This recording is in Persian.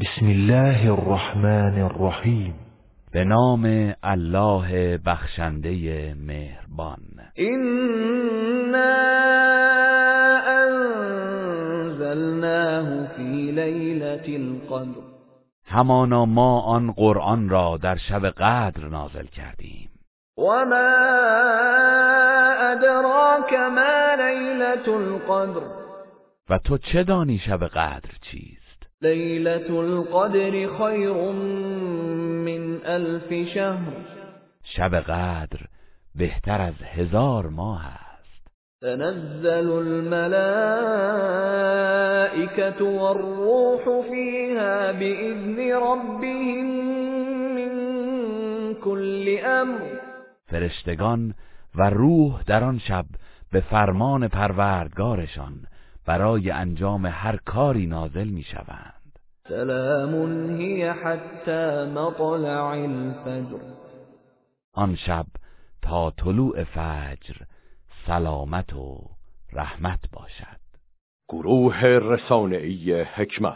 بسم الله الرحمن الرحیم به نام الله بخشنده مهربان. اینا انزلناه فی لیلة القدر. همانا ما آن قرآن را در شب قدر نازل کردیم. و ما ادراک ما لیلة القدر. و تو چه دانی شب قدر چیست؟ لیلة القدر خیر من الف شهر. شب قدر بهتر از هزار ماه است. تنزل الملائكة والروح فيها بإذن ربهم من كل امر. فرشتگان و روح در آن شب به فرمان پروردگارشان برای انجام هر کاری نازل می شوند سلام هی حتی مطلع الفجر. آن شب تا طلوع فجر سلامت و رحمت باشد. گروه رسانه‌ای حکمت.